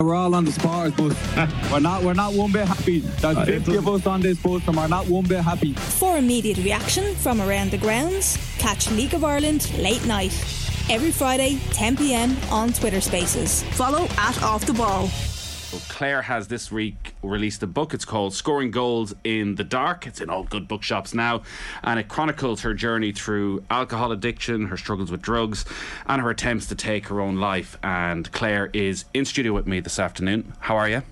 We're all on the Spars bus. we're not. We're not one bit happy. There's Uh, 50 of us on this bus, and we're not one bit happy. For immediate reaction from around the grounds, catch League of Ireland late night. Every Friday, 10 pm on Twitter Spaces. Follow at Off the Ball. Claire has this week released a book. It's called Scoring Goals in the Dark. It's in all good bookshops now. And it chronicles her journey through alcohol addiction, her struggles with drugs, and her attempts to take her own life. And Claire is in studio with me this afternoon. How are you?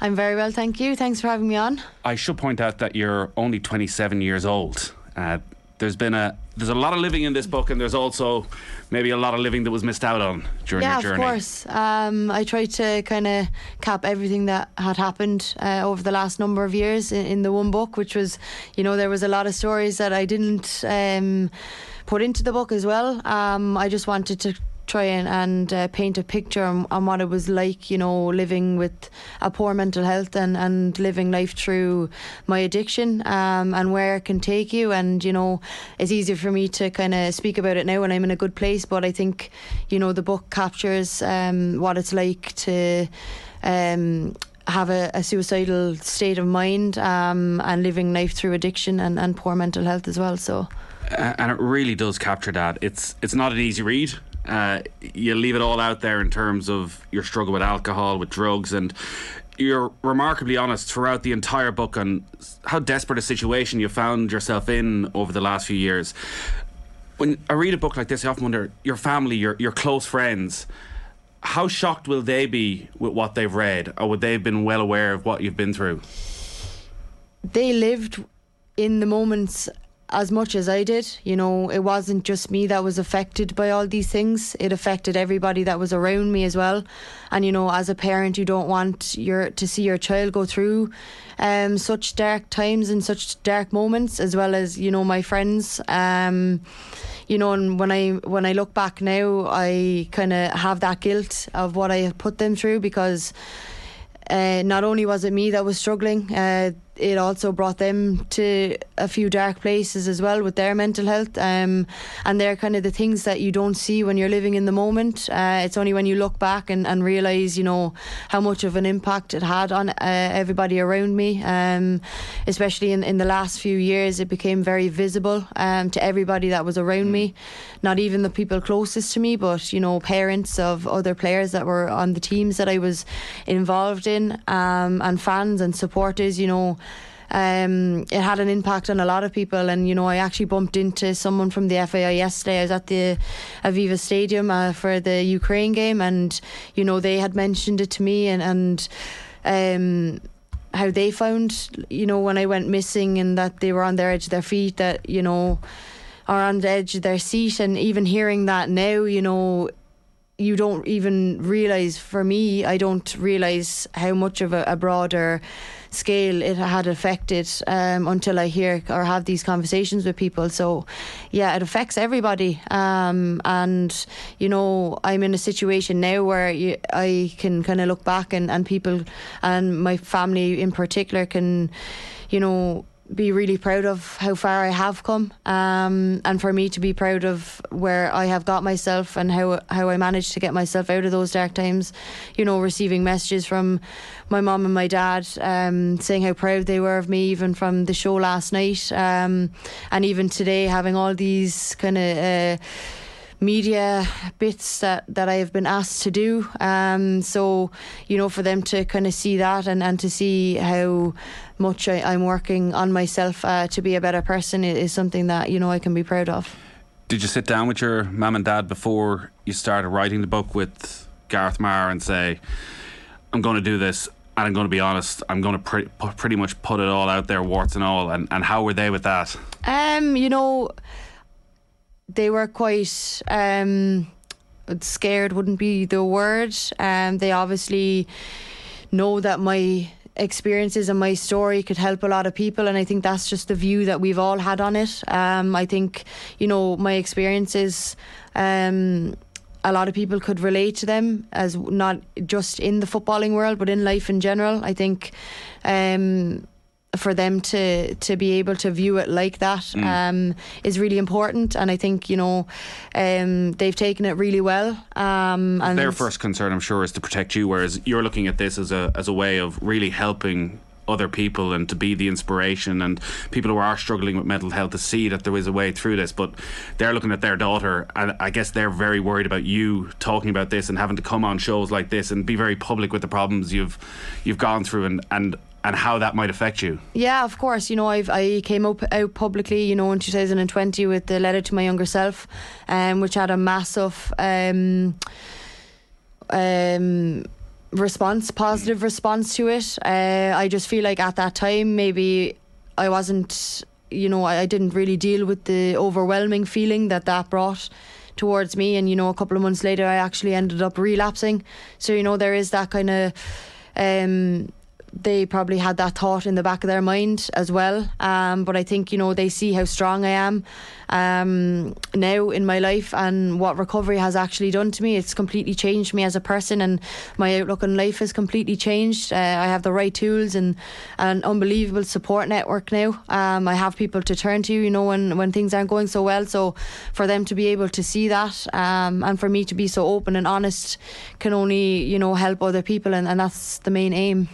I'm very well, thank you. Thanks for having me on. I should point out that you're only 27 years old. Uh, there's been a there's a lot of living in this book, and there's also maybe a lot of living that was missed out on during yeah, your journey. of course. Um, I tried to kind of cap everything that had happened uh, over the last number of years in, in the one book, which was, you know, there was a lot of stories that I didn't um, put into the book as well. Um, I just wanted to try and, uh, paint a picture on, on what it was like, you know, living with a poor mental health and, and living life through my addiction um, and where it can take you. And, you know, it's easier for me to kind of speak about it now when I'm in a good place, but I think, you know, the book captures um, what it's like to. Um, have a, a suicidal state of mind um, and living life through addiction and, and poor mental health as well. So, and it really does capture that. It's it's not an easy read. Uh, you leave it all out there in terms of your struggle with alcohol, with drugs, and you're remarkably honest throughout the entire book on how desperate a situation you found yourself in over the last few years. When I read a book like this, I often wonder your family, your your close friends. How shocked will they be with what they've read, or would they have been well aware of what you've been through? they lived in the moments as much as I did. You know, it wasn't just me that was affected by all these things. It affected everybody that was around me as well. And you know, as a parent, you don't want your to see your child go through um, such dark times and such dark moments, as well as you know my friends. Um, you know, and when I when I look back now, I kind of have that guilt of what I put them through because uh, not only was it me that was struggling, uh, it also brought them to a few dark places as well with their mental health. Um, and they're kind of the things that you don't see when you're living in the moment. Uh, it's only when you look back and, and realise, you know, how much of an impact it had on uh, everybody around me. Um, especially in, in the last few years, it became very visible um, to everybody that was around me. Not even the people closest to me, but, you know, parents of other players that were on the teams that I was involved in um, and fans and supporters, you know um, it had an impact on a lot of people. And you know, I actually bumped into someone from the FAI yesterday. I was at the Aviva Stadium uh, for the Ukraine game, and you know, they had mentioned it to me, and and. Um, how they found, you know, when I went missing and that they were on their edge of their feet, that, you know, are on the edge of their seat. And even hearing that now, you know, you don't even realize, for me, I don't realize how much of a, a broader scale it had affected um, until I hear or have these conversations with people. So, yeah, it affects everybody. Um, and, you know, I'm in a situation now where you, I can kind of look back and, and people and my family in particular can, you know, be really proud of how far I have come, um, and for me to be proud of where I have got myself and how how I managed to get myself out of those dark times. You know, receiving messages from my mom and my dad um, saying how proud they were of me, even from the show last night, um, and even today having all these kind of. Uh, media bits that, that I have been asked to do. Um, so, you know, for them to kind of see that and, and to see how much I, I'm working on myself uh, to be a better person is, something that, you know, I can be proud of. Did you sit down with your mum and dad before you started writing the book with Gareth Maher and say, I'm going to do this and I'm going to be honest, I'm going to pre- pretty much put it all out there, warts and all? And, and how were they with that? Um, you know, they were quite um, scared. Wouldn't be the word. Um, they obviously know that my experiences and my story could help a lot of people and I think that's just the view that we've all had on it um, I think you know my experiences um, a lot of people could relate to them as not just in the footballing world but in life in general I think um, for them to to be able to view it like that Mm. um, is really important, and I think you know um, they've taken it really well. Um, and Their first concern, I'm sure, is to protect you, whereas you're looking at this as a as a way of really helping other people and to be the inspiration and people who are struggling with mental health to see that there is a way through this but they're looking at their daughter and I guess they're very worried about you talking about this and having to come on shows like this and be very public with the problems you've you've gone through and and and how that might affect you Yeah, of course. You know, I've I came up out publicly, you know, in 2020 with the letter to my younger self, um, which had a massive um, um, response, positive response to it. Uh, I just feel like at that time, maybe I wasn't, you know, I, I didn't really deal with the overwhelming feeling that that brought towards me. And, you know, a couple of months later, I actually ended up relapsing. So, you know, there is that kind of. Um, they probably had that thought in the back of their mind as well. Um, but I think, you know, they see how strong I am um, now in my life and what recovery has actually done to me. It's completely changed me as a person and my outlook on life has completely changed. Uh, I have the right tools and an unbelievable support network now. Um, I have people to turn to, you know, when, when things aren't going so well. So for them to be able to see that um, and for me to be so open and honest can only, you know, help other people and, and that's the main aim.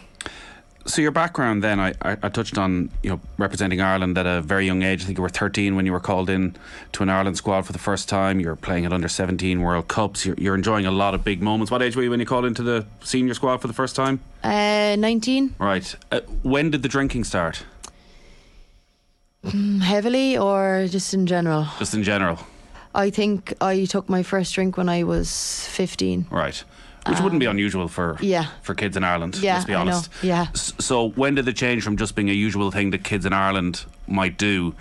So your background then, I, I, I touched on you know representing Ireland at a very young age. I think you were 13 when you were called in to an Ireland squad for the first time. You're playing at under 17 World Cups. You're, you're enjoying a lot of big moments. What age were you when you called into the senior squad for the first time? Uh, 19, Right. Uh, when did the drinking start? heavily or just in general? Just in general, I think I took my first drink when I was 15. right? Which wouldn't be unusual for Um, yeah. for kids in Ireland. Yeah, let's be honest. yeah. So when did the change from just being a usual thing that kids in Ireland might do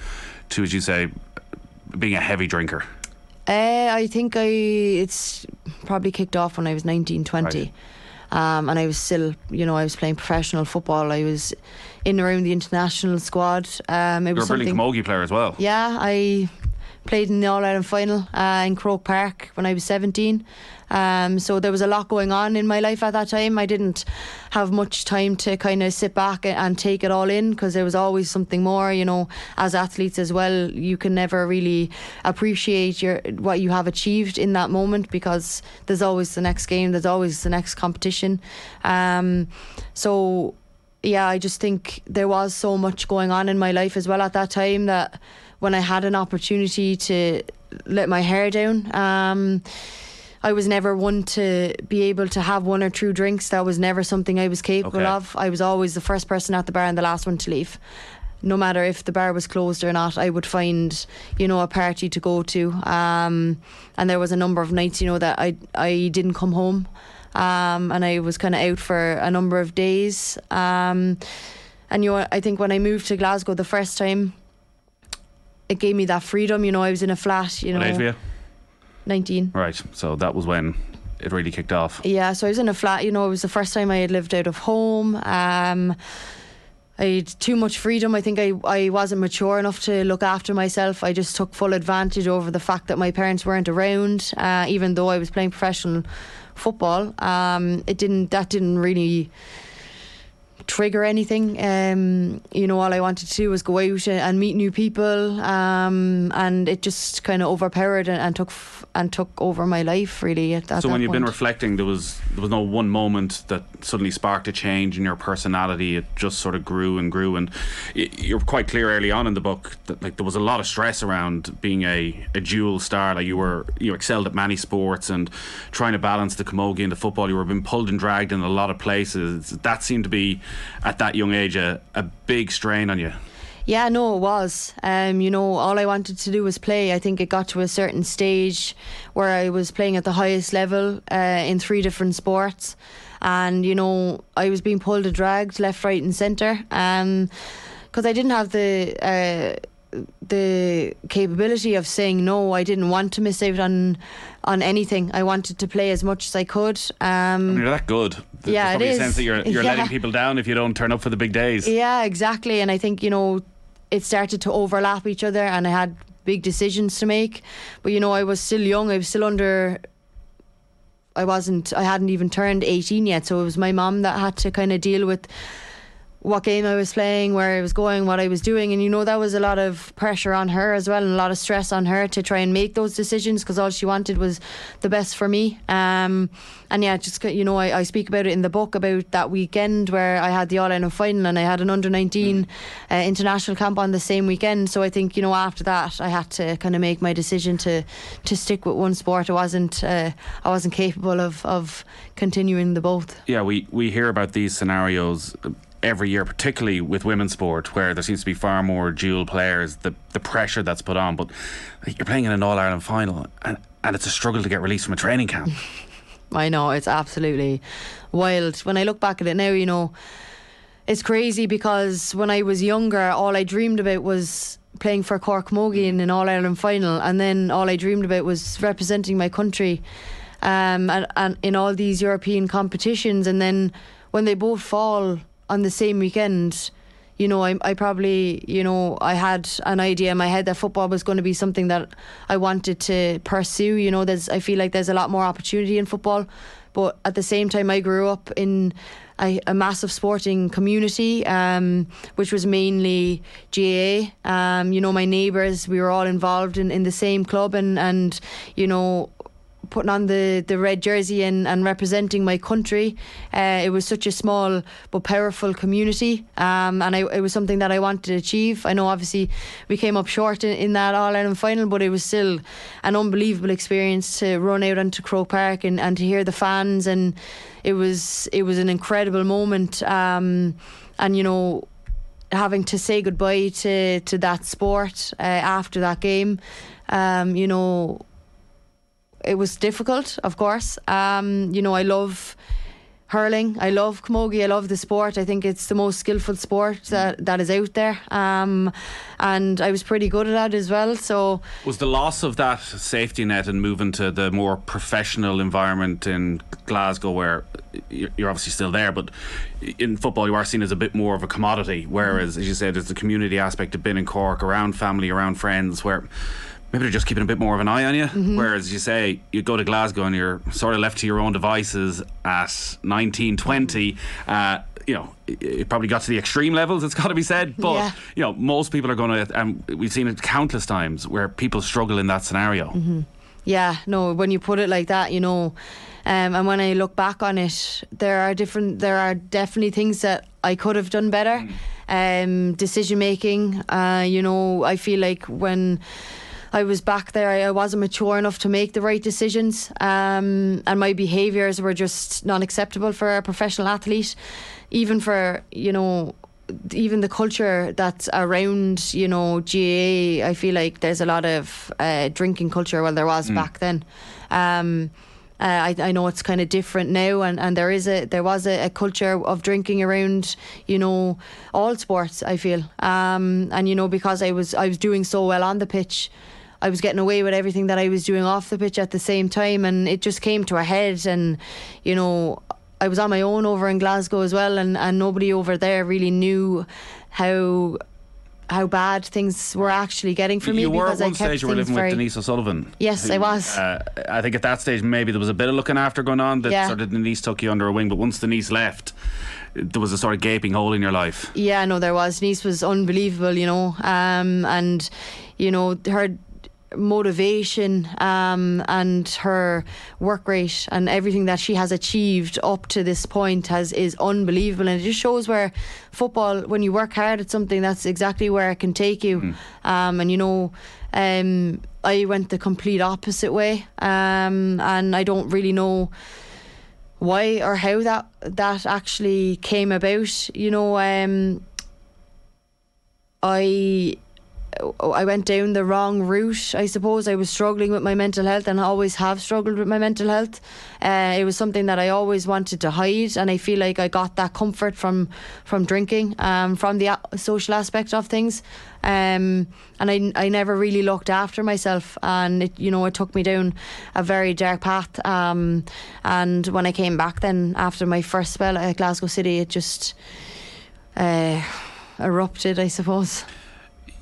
to, as you say, being a heavy drinker? Uh, I think I it's probably kicked off when I was 19, 20. Um, and I was still, you know, I was playing professional football. I was in around the international squad. Um, it You're was a brilliant camogie player as well. Yeah, I played in the All Ireland final uh, in Croke Park when I was 17. Um, so there was a lot going on in my life at that time. I didn't have much time to kind of sit back and- take it all in because there was always something more. You know, as athletes as well, you can never really appreciate your what you have achieved in that moment because there's always the next game, there's always the next competition. Um, so yeah, I just think there was so much going on in my life as well at that time that when I had an opportunity to let my hair down, um, I was never one to be able to have one or two drinks. That was never something I was capable Okay. of. I was always the first person at the bar and the last one to leave. No matter if the bar was closed or not, I would find, you know, a party to go to. Um, and there was a number of nights, you know, that I I didn't come home, um, and I was kind of out for a number of days. Um, and you know, I think when I moved to Glasgow the first time, it gave me that freedom. You know, I was in a flat. You know, What age were you? 19. Right. So that was when it really kicked off. Yeah, so I was in a flat. You know, it was the first time I had lived out of home. Um, I had too much freedom. I think I, I wasn't mature enough to look after myself. I just took full advantage over the fact that my parents weren't around, uh, even though I was playing professional football. Um, it didn't. That didn't really trigger anything. Um, you know, all I wanted to do was go out and meet new people, um, and it just kind of overpowered and, and took f- and took over my life really. At, at so when you've been reflecting, there was there was no one moment that suddenly sparked a change in your personality. It just sort of grew and grew, and you're quite clear early on in the book that like there was a lot of stress around being a, a dual star. Like you were you excelled at many sports and trying to balance the camogie and the football. You were being pulled and dragged in a lot of places. That seemed to be at that young age a, a big strain on you. Yeah, no, it was. Um, you know, all I wanted to do was play. I think it got to a certain stage where I was playing at the highest level uh, in three different sports, and you know, I was being pulled and dragged left, right, and centre. Um, because I didn't have the. Uh, the capability of saying no, I didn't want to miss out on on anything. I wanted to play as much as I could. Um, You're that good. There's Yeah, it probably a is. sense that you're you're Yeah. letting people down if you don't turn up for the big days. Yeah, exactly. And I think, you know, it started to overlap each other and I had big decisions to make. But, you know, I was still young. I was still under. I wasn't, I hadn't even turned 18 yet. So it was my mom that had to kind of deal with what game I was playing, where I was going, what I was doing, and you know that was a lot of pressure on her as well, and a lot of stress on her to try and make those decisions because all she wanted was the best for me. Um, and yeah, just you know, I, I, speak about it in the book about that weekend where I had the All Ireland final and I had an under nineteen uh, international camp on the same weekend. So I think you know after that I had to kind of make my decision to to stick with one sport. I wasn't uh, I wasn't capable of of continuing the both. Yeah, we we hear about these scenarios every year, particularly with women's sport, where there seems to be far more dual players, the the pressure that's put on. But you're playing in an All Ireland final, and and it's a struggle to get released from a training camp. I know it's absolutely wild. When I look back at it now, you know, it's crazy because when I was younger, all I dreamed about was playing for Cork Camogie in an All Ireland final, and then all I dreamed about was representing my country, um, and, and in all these European competitions. And then when they both fall on the same weekend, you know, I, I probably, you know, I had an idea in my head that football was going to be something that I wanted to pursue. You know, there's, I feel like there's a lot more opportunity in football, but at the same time, I grew up in a, a massive sporting community, um, which was mainly GAA. Um, you know, my neighbours, we were all involved in, in the same club, and and you know, putting on the, the red jersey and, and representing my country. Uh, it was such a small but powerful community, um, and I, it was something that I wanted to achieve. I know obviously we came up short in, in that All Ireland final, but it was still an unbelievable experience to run out onto Croke Park and, and to hear the fans, and it was it was an incredible moment. Um, and you know having to say goodbye to to that sport uh, after that game. Um, you know, it was difficult, of course. Um, you know, I love hurling. I love camogie. I love the sport. I think it's the most skillful sport that, that is out there. Um, and I was pretty good at that as well. So was the loss of that safety net and moving to the more professional environment in Glasgow, where you're obviously still there, but in football you are seen as a bit more of a commodity. Whereas, as you said, there's the community aspect of being in Cork, around family, around friends, where maybe they're just keeping a bit more of an eye on you. Mm-hmm. Whereas you say you go to Glasgow and you're sort of left to your own devices at 19, 20. Uh, you know, it probably got to the extreme levels. It's got to be said, but yeah. you know, most people are going to. And we've seen it countless times where people struggle in that scenario. Mm-hmm. Yeah, no, when you put it like that, you know. Um, and when I look back on it, there are different. There are definitely things that I could have done better. Mm. Um, decision making. Uh, you know, I feel like when I was back there. I, wasn't mature enough to make the right decisions, um, and my behaviours were just non acceptable for a professional athlete, even for you know even the culture that's around, you know, GA, I feel like there's a lot of uh, drinking culture. Well, there was mm. back then. Um, uh, I, I know it's kind of different now, and, and there is a there was a, a, culture of drinking around, you know, all sports. I feel, um, and you know, because I was I was doing so well on the pitch. I was getting away with everything that I was doing off the pitch at the same time, and it just came to a head. And you know, I was on my own over in Glasgow as well, and, and nobody over there really knew how how bad things were actually getting for me. You were at one stage you were living with Denise O'Sullivan. Yes, who, I was. Uh, I think at that stage maybe there was a bit of looking after going on that yeah. sort of Denise took you under a wing, but once Denise left, there was a sort of gaping hole in your life. Yeah, no, there was. Denise was unbelievable, you know, um, and you know her motivation um, and her work rate and everything that she has achieved up to this point has is unbelievable. And it just shows where football when you work hard at something that's exactly where it can take you. Mm. um, and you know um, I went the complete opposite way. Um, and I don't really know why or how that that actually came about. You know um, I I went down the wrong route. I suppose I was struggling with my mental health and I always have struggled with my mental health. Uh, it was something that I always wanted to hide, and I feel like I got that comfort from from drinking, um, from the social aspect of things. Um, and I, I never really looked after myself, and it you know it took me down a very dark path. Um, and when I came back, then after my first spell at Glasgow City, it just uh, erupted, I suppose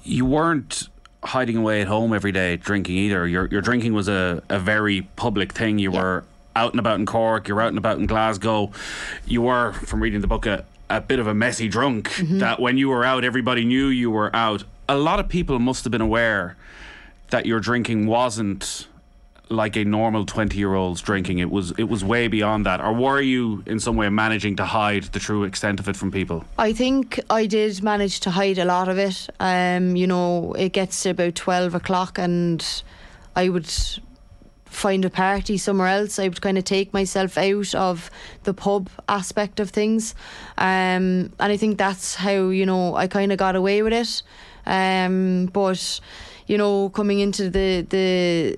you weren't hiding away at home every day drinking either. Your your drinking was a, a very public thing. You yeah. were out and about in Cork, you're out and about in Glasgow. You were, from reading the book, a, a bit of a messy drunk. Mm-hmm. That when you were out, everybody knew you were out. A lot of people must have been aware that your drinking wasn't like a normal 20 year old's drinking it was it was way beyond that or were you in some way managing to hide the true extent of it from people I think I did manage to hide a lot of it. Um, you know, it gets to about 12 o'clock and I would find a party somewhere else. I would kind of take myself out of the pub aspect of things. Um, and I think that's how, you know, I kind of got away with it. Um, but, you know, coming into the, the,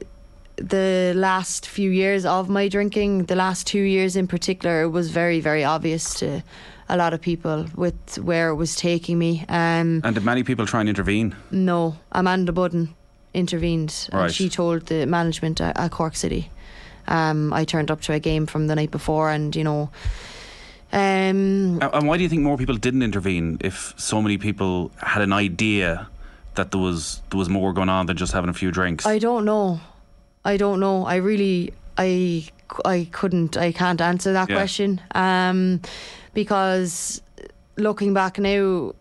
the last few years of my drinking, the last two years in particular, it was very, very obvious to a lot of people with where it was taking me. Um, and did many people try and intervene no, Amanda Budden intervened. Right. And she told the management at, at Cork City. Um, I turned up to a game from the night before, and you know, um, and and why do you think more people didn't intervene if so many people had an idea that there was there was more going on than just having a few drinks I don't know. I don't know. I really, I, I couldn't, I can't answer that Yeah. question. Um, because looking back now,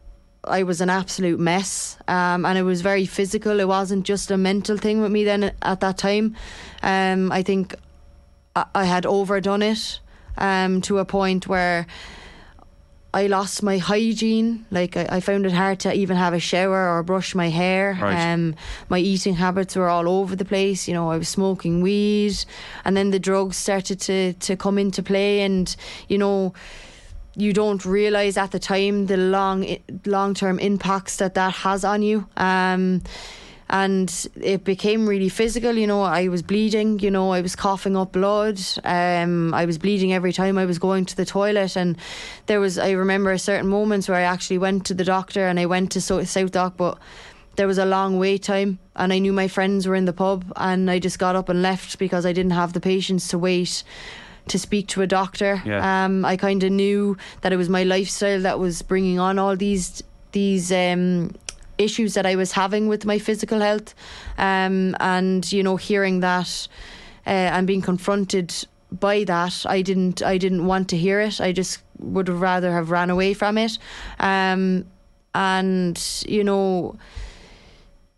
I was an absolute mess, um, and it was very physical. It wasn't just a mental thing with me then at that time. Um, I think I, I had overdone it um, to a point where I lost my hygiene. Like I, I found it hard to even have a shower or brush my hair. Right. Um, my eating habits were all over the place. You know, I was smoking weed, and then the drugs started to to come into play. And you know, you don't realize at the time the long long term impacts that that has on you. Um, and it became really physical. You know, I was bleeding. You know, I was coughing up blood. Um, I was bleeding every time I was going to the toilet, and there was. I remember certain moments where I actually went to the doctor and I went to so- SouthDoc, but there was a long wait time, and I knew my friends were in the pub, and I just got up and left because I didn't have the patience to wait to speak to a doctor. Yeah. Um, I kind of knew that it was my lifestyle that was bringing on all these these um, issues that I was having with my physical health, um, and you know, hearing that uh, and being confronted by that, I didn't I didn't want to hear it. I just would rather have ran away from it, um, and you know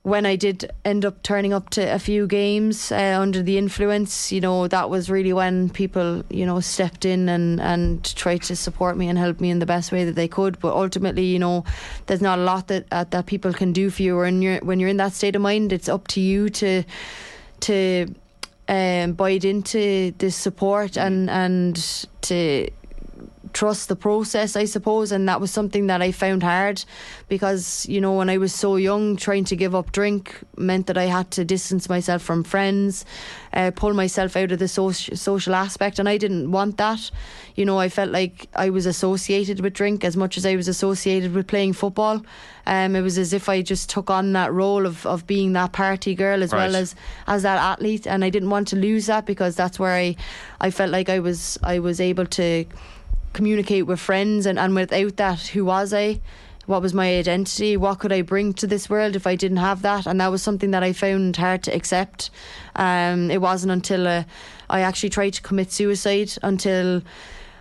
when I did end up turning up to a few games uh, under the influence, you know, that was really when people, you know, stepped in and, and tried to support me and help me in the best way that they could. But ultimately, you know, there's not a lot that uh, that people can do for you when you're when you're in that state of mind. It's up to you to to um, bite into this support and and to trust the process, I suppose. And that was something that I found hard because, you know, when I was so young, trying to give up drink meant that I had to distance myself from friends, uh, pull myself out of the soci- social aspect. And I didn't want that. You know, I felt like I was associated with drink as much as I was associated with playing football. Um, it was as if I just took on that role of, of being that party girl as well as as that athlete and I didn't want to lose that because that's where I I felt like I was I was able to communicate with friends and, and without that who was I? What was my identity? What could I bring to this world if I didn't have that? And that was something that I found hard to accept. Um, it wasn't until uh, I actually tried to commit suicide until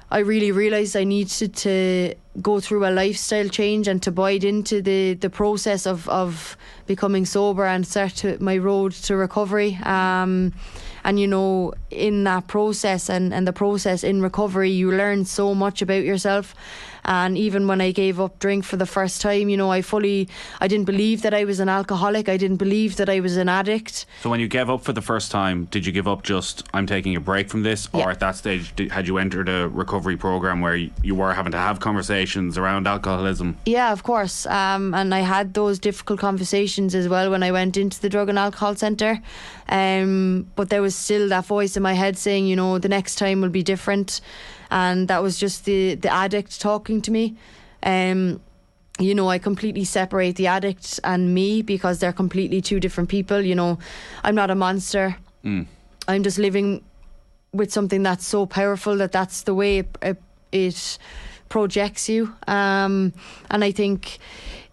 I really realised I needed to go through a lifestyle change and to bide into the, the process of, of becoming sober and start my road to recovery. Um, and you know, in that process and, and the process in recovery, you learn so much about yourself. And even when I gave up drink for the first time, you know, I fully, I didn't believe that I was an alcoholic. I didn't believe that I was an addict. So when you gave up for the first time, did you give up just I'm taking a break from this, or Yeah. at that stage did, had you entered a recovery program where you, you were having to have conversations around alcoholism? Yeah, of course. Um, and I had those difficult conversations as well when I went into the drug and alcohol centre. Um, but there was still that voice in my head saying, you know, the next time will be different. And that was just the, the addict talking to me. Um, you know, I completely separate the addict and me because they're completely two different people. You know, I'm not a monster. I'm just living with something that's so powerful that that's the way it, it, it projects you. Um, and I think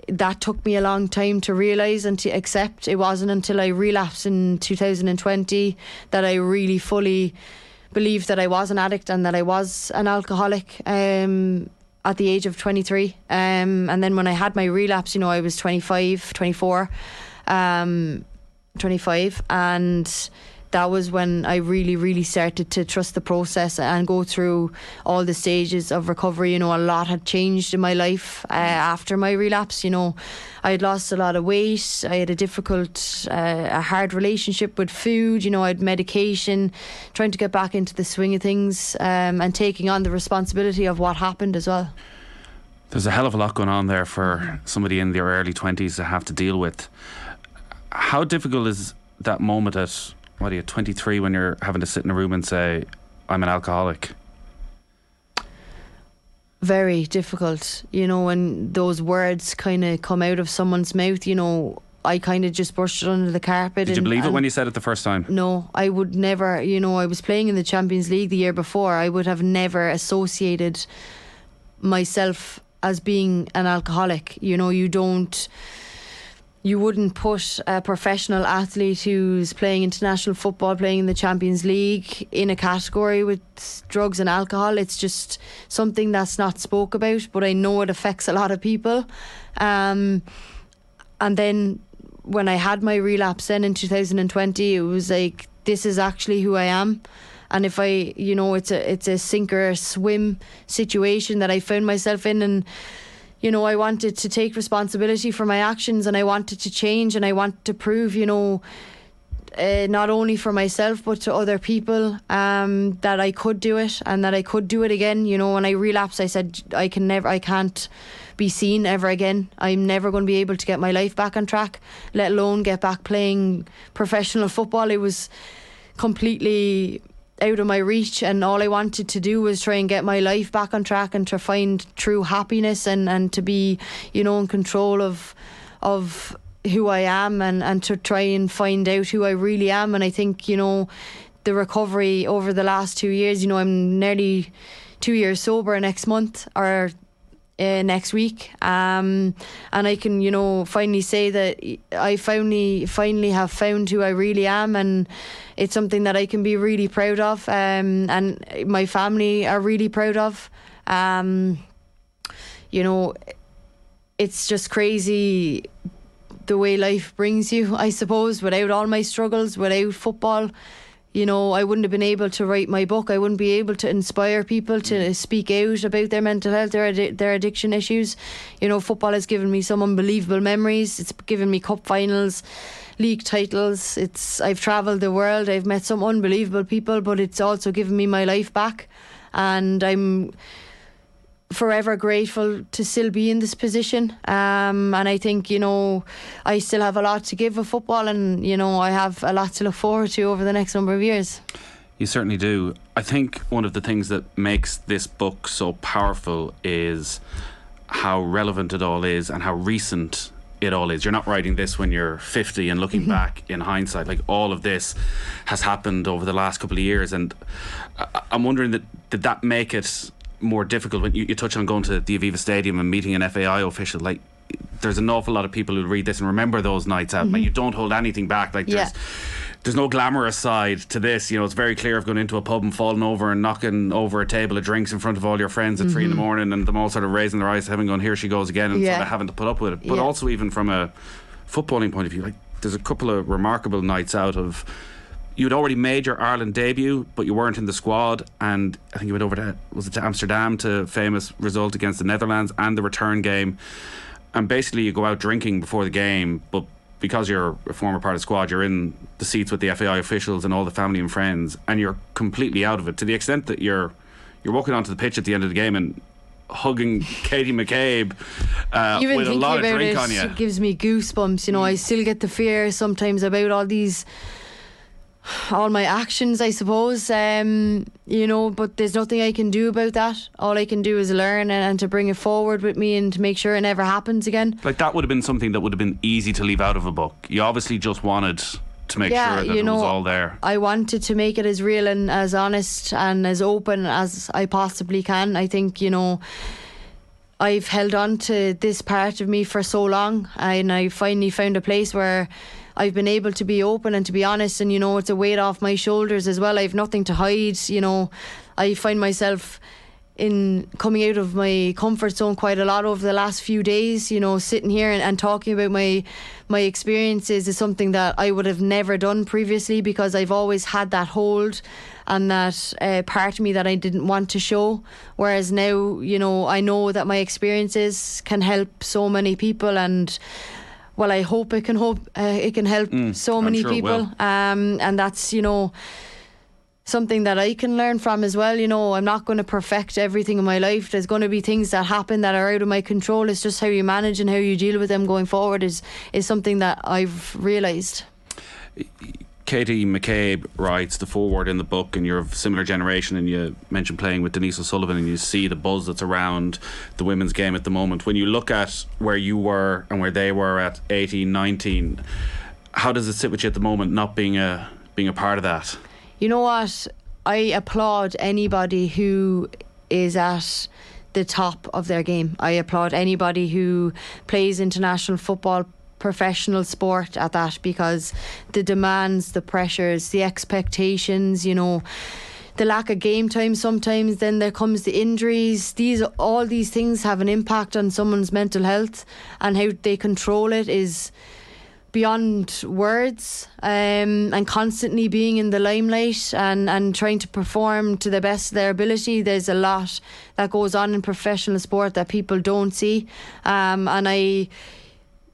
that took me a long time to realise and to accept. It wasn't until I relapsed in 2020 that I really fully believed that I was an addict and that I was an alcoholic. Um, at the age of 23 um, and then when I had my relapse you know I was 25 24 um, 25 and that was when I really, really started to trust the process and go through all the stages of recovery. You know, a lot had changed in my life uh, after my relapse. You know, I had lost a lot of weight. I had a difficult, uh, a hard relationship with food. You know, I had medication, trying to get back into the swing of things um, and taking on the responsibility of what happened as well. There's a hell of a lot going on there for somebody in their early 20s to have to deal with. How difficult is that moment at what are you 23 when you're having to sit in a room and say I'm an alcoholic? Very difficult, you know, when those words kind of come out of someone's mouth. You know, I kind of just brushed it under the carpet. Did you believe it when you said it the first time? No, I would never. You know, I was playing in the Champions League the year before. I would have never associated myself as being an alcoholic. You know, you don't you wouldn't put a professional athlete who's playing international football, playing in the Champions League, in a category with drugs and alcohol. It's just something that's not spoke about, but I know it affects a lot of people. Um, and then when I had my relapse then in 2020, it was like, this is actually who I am. And if I, you know, it's a it's a sink or swim situation that I found myself in, and you know, I wanted to take responsibility for my actions and I wanted to change and I wanted to prove, you know, uh, not only for myself but to other people um, that I could do it and that I could do it again. You know, when I relapsed, I said I can never, I can't be seen ever again. I'm never going to be able to get my life back on track, let alone get back playing professional football. It was completely out of my reach and all I wanted to do was try and get my life back on track and to find true happiness and, and to be, you know, in control of of who I am and, and to try and find out who I really am. And I think, you know, the recovery over the last two years, you know, I'm nearly two years sober next month or uh, next week, um, and I can, you know, finally say that I finally, finally have found who I really am, and it's something that I can be really proud of, um, and my family are really proud of. Um, you know, it's just crazy the way life brings you. I suppose without all my struggles, without football you know, I wouldn't have been able to write my book. I wouldn't be able to inspire people to mm. speak out about their mental health, their their addiction issues. You know, football has given me some unbelievable memories. It's given me cup finals, league titles. It's I've travelled the world. I've met some unbelievable people, but it's also given me my life back, and I'm forever grateful to still be in this position. Um, and I think, you know, I still have a lot to give of football and, you know, I have a lot to look forward to over the next number of years. You certainly do. I think one of the things that makes this book so powerful is how relevant it all is and how recent it all is. You're not writing this when you're 50 and looking mm-hmm. back in hindsight. Like all of this has happened over the last couple of years, and I'm wondering that did that make it more difficult when you, you touch on going to the Aviva Stadium and meeting an FAI official. Like, there's an awful lot of people who read this and remember those nights out. Mm-hmm. you don't hold anything back. Like, there's. Yeah there's no glamorous side to this. You know, it's very clear of going into a pub and falling over and knocking over a table of drinks in front of all your friends at mm-hmm. three in the mm-hmm. morning and them all sort of raising their eyes, having gone, here she goes again, and yeah. sort of having to put up with it. But yeah. also, even from a footballing point of view, like there's a couple of remarkable nights out of you'd already made your Ireland debut, but you weren't in the squad. And I think you went over to was it to Amsterdam to famous result against the Netherlands and the return game. And basically, you go out drinking before the game, but because you're a former part of the squad, you're in the seats with the FAI officials and all the family and friends, and you're completely out of it to the extent that you're you're walking onto the pitch at the end of the game and hugging Katie McCabe uh, Even with a lot of drink it, on you. It gives me goosebumps. You know, I still get the fear sometimes about all these all my actions, I suppose. Um, you know, but there's nothing I can do about that. All I can do is learn and, and, to bring it forward with me and to make sure it never happens again. Like that would have been something that would have been easy to leave out of a book. You obviously just wanted to make yeah, sure that you know, it was all there. I wanted to make it as real and as honest and as open as I possibly can. I think, you know, I've held on to this part of me for so long and I finally found a place where I've been able to be open and to be honest, and you know, it's a weight off my shoulders as well. I've nothing to hide. You know, I find myself in coming out of my comfort zone quite a lot over the last few days. You know, sitting here and, and, talking about my my experiences is something that I would have never done previously because I've always had that hold and that uh, part of me that I didn't want to show. Whereas now, you know, I know that my experiences can help so many people and. Well, I hope it can hope uh, it can help mm, so many sure people, um, and that's you know something that I can learn from as well. You know, I'm not going to perfect everything in my life. There's going to be things that happen that are out of my control. It's just how you manage and how you deal with them going forward is is something that I've realised. Katie McCabe writes the foreword in the book, and you're of similar generation, and you mentioned playing with Denise O'Sullivan, and you see the buzz that's around the women's game at the moment. When you look at where you were and where they were at 18, 19, how does it sit with you at the moment, not being a being a part of that? you know what? I applaud anybody who is at the top of their game. I applaud anybody who plays international football professional sport at that because the demands, the pressures, the expectations, you know, the lack of game time sometimes then there comes the injuries these all these things have an impact on someone's mental health and how they control it is beyond words um, and constantly being in the limelight and, and trying to perform to the best of their ability. There's a lot that goes on in professional sport that people don't see. Um, and I,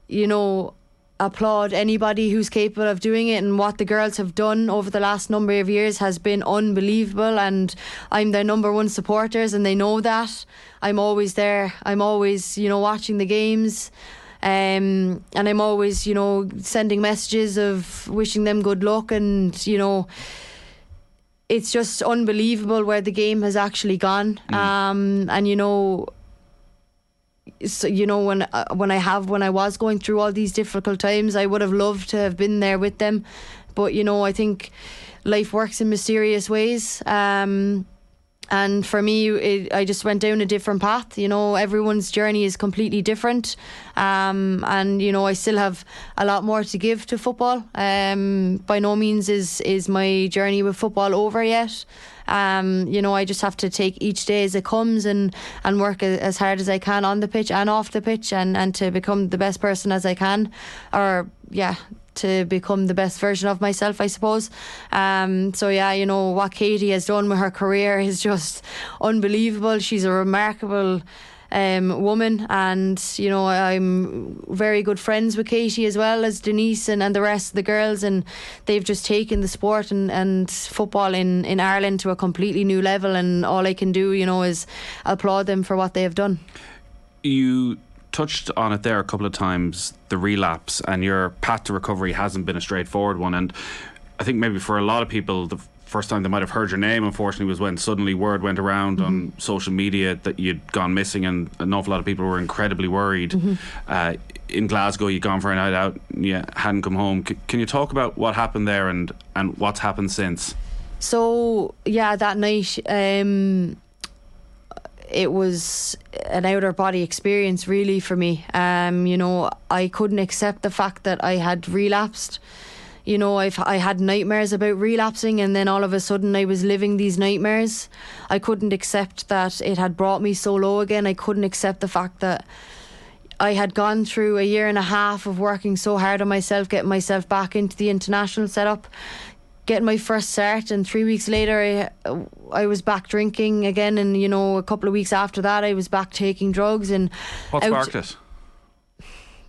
you know, applaud anybody who's capable of doing it. And what the girls have done over the last number of years has been unbelievable. And I'm their number one supporters and they know that. I'm always there. I'm always you know watching the games. Um, and I'm always, you know, sending messages of wishing them good luck. And, you know, it's just unbelievable where the game has actually gone. Mm. Um, and, you know, so, you know when uh, when I have when I was going through all these difficult times, I would have loved to have been there with them, but you know I think life works in mysterious ways. Um, and for me it, i just went down a different path you know. Everyone's journey is completely different. Um, and you know i still have a lot more to give to football. Um, by no means is is my journey with football over yet um, you know, I just have to take each day as it comes and, and work as hard as I can on the pitch and off the pitch and, and to become the best person as I can. Or, yeah, to become the best version of myself, I suppose. Um, so yeah, you know what Katie has done with her career is just unbelievable. She's a remarkable. Um, woman, and you know I'm very good friends with Katie as well as Denise and, and the rest of the girls, and they've just taken the sport and, and football in, in Ireland to a completely new level. And all I can do, you know, is applaud them for what they have done. You touched on it there a couple of times the relapse and your path to recovery hasn't been a straightforward one and I think maybe for a lot of people the first time they might have heard your name unfortunately was when suddenly word went around mm-hmm. on social media that you'd gone missing and an awful lot of people were incredibly worried mm-hmm. uh, in Glasgow you'd gone for a night out you hadn't come home C- can you talk about what happened there and and what's happened since so yeah that night um it was an outer body experience really for me. Um, you know, I couldn't accept the fact that I had relapsed. You know, I've I had nightmares about relapsing, and then all of a sudden I was living these nightmares. I couldn't accept that it had brought me so low again. I couldn't accept the fact that I had gone through a year and a half of working so hard on myself, getting myself back into the international setup, getting my first start, and three weeks later, I, I was back drinking again, and you know, a couple of weeks after that, I was back taking drugs. And what sparked it?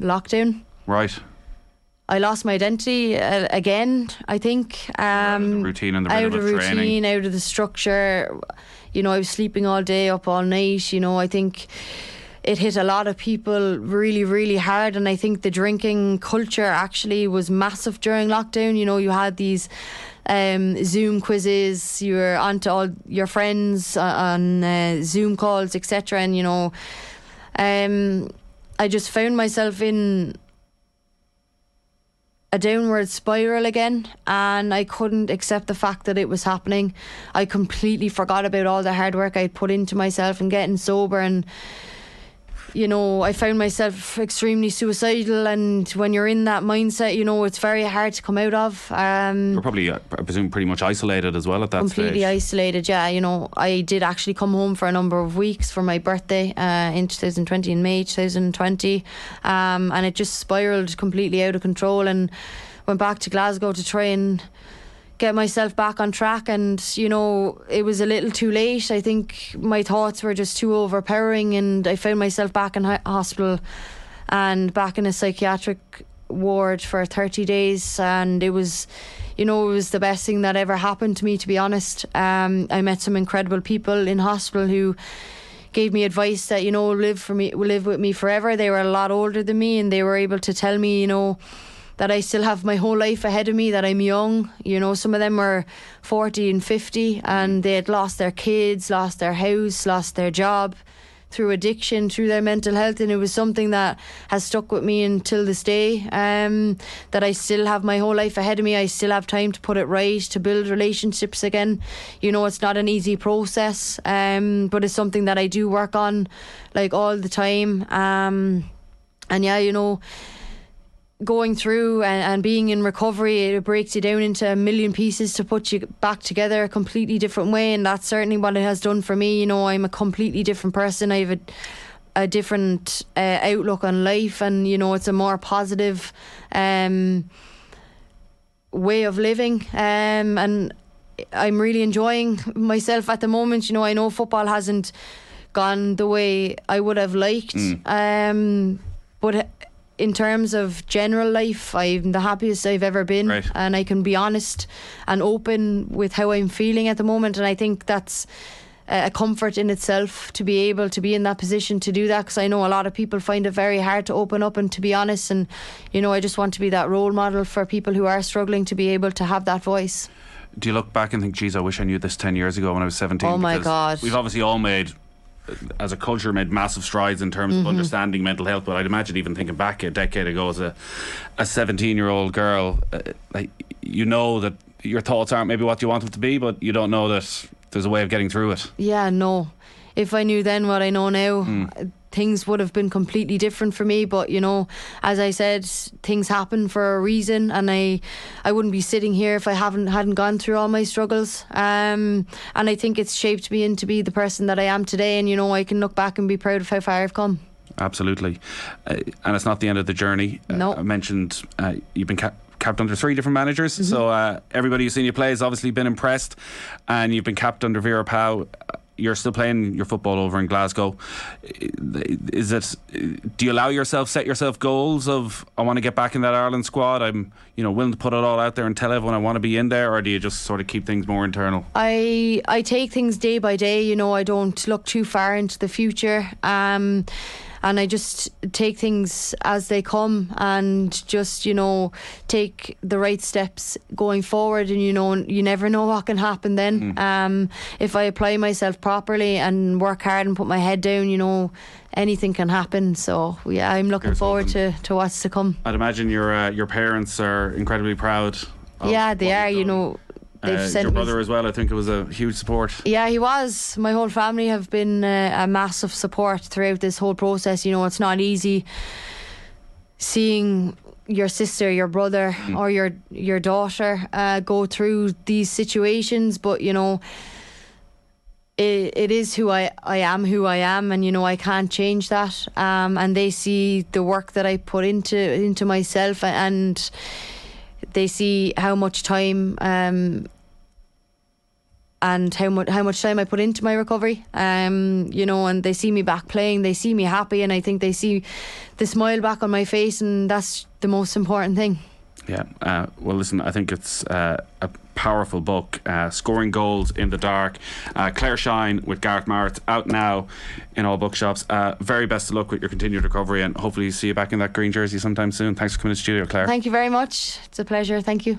Lockdown. Right. I lost my identity uh, again. I think um, routine and the out of routine, training. out of the structure. You know, I was sleeping all day, up all night. You know, I think it hit a lot of people really, really hard. And I think the drinking culture actually was massive during lockdown. You know, you had these um, Zoom quizzes, you were onto all your friends on uh, Zoom calls, etc. And, you know, um, I just found myself in a downward spiral again and I couldn't accept the fact that it was happening. I completely forgot about all the hard work I'd put into myself and getting sober and you know, I found myself extremely suicidal, and when you're in that mindset, you know, it's very hard to come out of. Um, You're probably, uh, I presume, pretty much isolated as well at that completely stage. isolated. Yeah, you know, I did actually come home for a number of weeks for my birthday uh, in 2020 in May 2020, um, and it just spiraled completely out of control and went back to Glasgow to try and get myself back on track and you know it was a little too late. I think my thoughts were just too overpowering and i found myself back in hospital and back in a psychiatric ward for 30 days. And it was you know it was the best thing that ever happened to me to be honest. Um, i met some incredible people in hospital who gave me advice that you know live for me live with me forever. They were a lot older than me and they were able to tell me you know that I still have my whole life ahead of me, that I'm young. You know, some of them were 40 and 50 and they had lost their kids, lost their house, lost their job through addiction, through their mental health. And it was something that has stuck with me until this day. Um, that I still have my whole life ahead of me. I still have time to put it right, to build relationships again. You know, it's not an easy process, um, but it's something that I do work on like all the time. Um, and yeah, you know, going through and, and being in recovery, it breaks you down into a million pieces to put you back together a completely different way. And that's certainly what it has done for me. You know, I'm a completely different person. I have a a different uh, outlook on life, and you know, it's a more positive um, way of living. Um, and I'm really enjoying myself at the moment. You know, I know football hasn't gone the way I would have liked, um, but in terms of general life, I'm the happiest I've ever been, Right. and I can be honest and open with how I'm feeling at the moment. And I think that's a comfort in itself to be able to be in that position to do that because I know a lot of people find it very hard to open up and to be honest. And you know, I just want to be that role model for people who are struggling to be able to have that voice. Do you look back and think, geez, I wish I knew this 10 years ago when I was 17? Oh my God. We've obviously all made, as a culture, made massive strides in terms Mm-hmm. of understanding mental health. But I'd imagine even thinking back a decade ago as a a 17 year old girl, uh, like you know that your thoughts aren't maybe what you want them to be, but you don't know that there's a way of getting through it. Yeah, no. If I knew then what I know now, things would have been completely different for me. But you know, as I said, things happen for a reason, and I, I wouldn't be sitting here if I haven't hadn't gone through all my struggles. Um, and I think it's shaped me into be the person that I am today. And you know, I can look back and be proud of how far I've come. Absolutely. Uh, and it's not the end of the journey. Uh, No. I mentioned uh, you've been cap- capped under three different managers. Mm-hmm. So uh, everybody who's seen you play has obviously been impressed. And you've been capped under Vera Pauw. You're still playing your football over in Glasgow. Is it? Do you allow yourself set yourself goals of I want to get back in that Ireland squad? I'm you know willing to put it all out there and tell everyone I want to be in there, or do you just sort of keep things more internal? I I take things day by day. You know, I don't look too far into the future. Um, and I just take things as they come and just, you know, take the right steps going forward. And, you know, you never know what can happen then. Um, if I apply myself properly and work hard and put my head down, you know, anything can happen. So, yeah, I'm looking Here's forward to, to what's to come. I'd imagine your uh, your parents are incredibly proud. of yeah, they are, you know. They've Uh, your brother as well. I think it was a huge support. Yeah, he was. My whole family have been uh, a massive support throughout this whole process. You know, it's not easy seeing your sister, your brother, or your your daughter uh, go through these situations, but you know. It, it is who I, I am, who I am, and you know I can't change that. Um, and they see the work that I put into into myself, and they see how much time um, and how much how much time I put into my recovery. Um, you know, and they see me back playing, they see me happy, and I think they see the smile back on my face, and that's the most important thing. Yeah. Uh, well, listen, I think it's uh, a powerful book, uh, Scoring Goals in the Dark. Uh, Claire Shine with Gareth Maher out now in all bookshops. Uh, very best of luck with your continued recovery and hopefully see you back in that green jersey sometime soon. Thanks for coming to the studio, Claire. Thank you very much. It's a pleasure. Thank you.